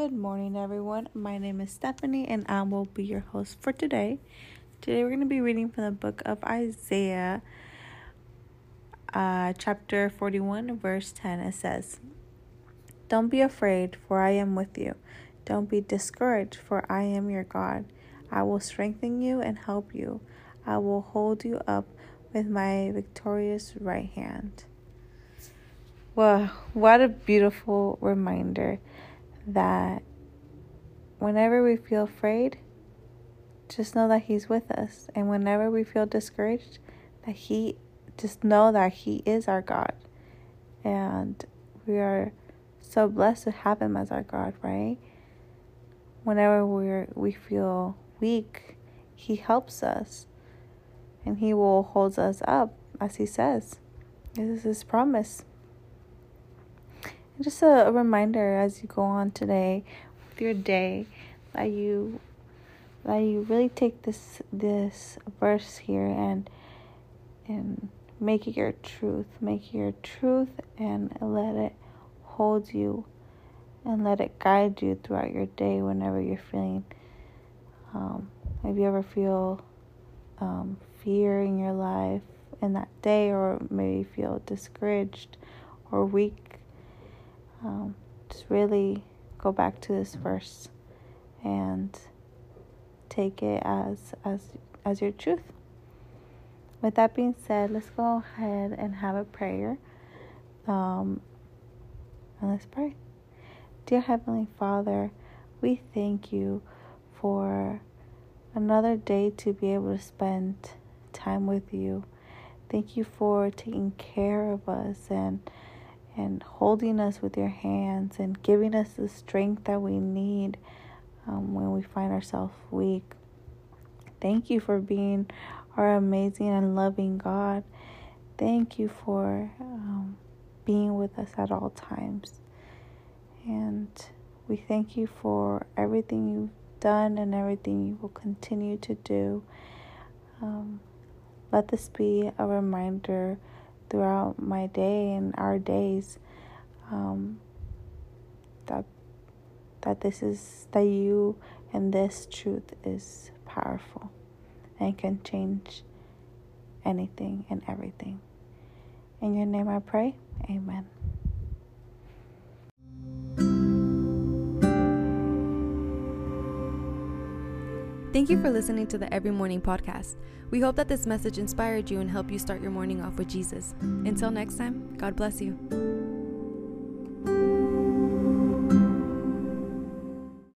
Good morning, everyone. My name is Stephanie, and I will be your host for today. Today, we're going to be reading from the book of Isaiah, uh, chapter 41, verse 10. It says, Don't be afraid, for I am with you. Don't be discouraged, for I am your God. I will strengthen you and help you. I will hold you up with my victorious right hand. Wow, what a beautiful reminder that whenever we feel afraid, just know that He's with us. And whenever we feel discouraged, that He just know that He is our God. And we are so blessed to have Him as our God, right? Whenever we're we feel weak, He helps us. And He will hold us up, as He says. This is His promise just a, reminder as you go on today with your day that you that you really take this this verse here and and make it your truth make it your truth and let it hold you and let it guide you throughout your day whenever you're feeling um, if you ever feel um, fear in your life in that day or maybe feel discouraged or weak um, just really go back to this verse and take it as as as your truth. With that being said, let's go ahead and have a prayer. Um, and let's pray. Dear Heavenly Father, we thank you for another day to be able to spend time with you. Thank you for taking care of us and and holding us with your hands and giving us the strength that we need um, when we find ourselves weak. Thank you for being our amazing and loving God. Thank you for um, being with us at all times. And we thank you for everything you've done and everything you will continue to do. Um, let this be a reminder throughout my day and our days um, that that this is that you and this truth is powerful and can change anything and everything. In your name I pray. Amen. Thank you for listening to the Every Morning podcast. We hope that this message inspired you and helped you start your morning off with Jesus. Until next time, God bless you.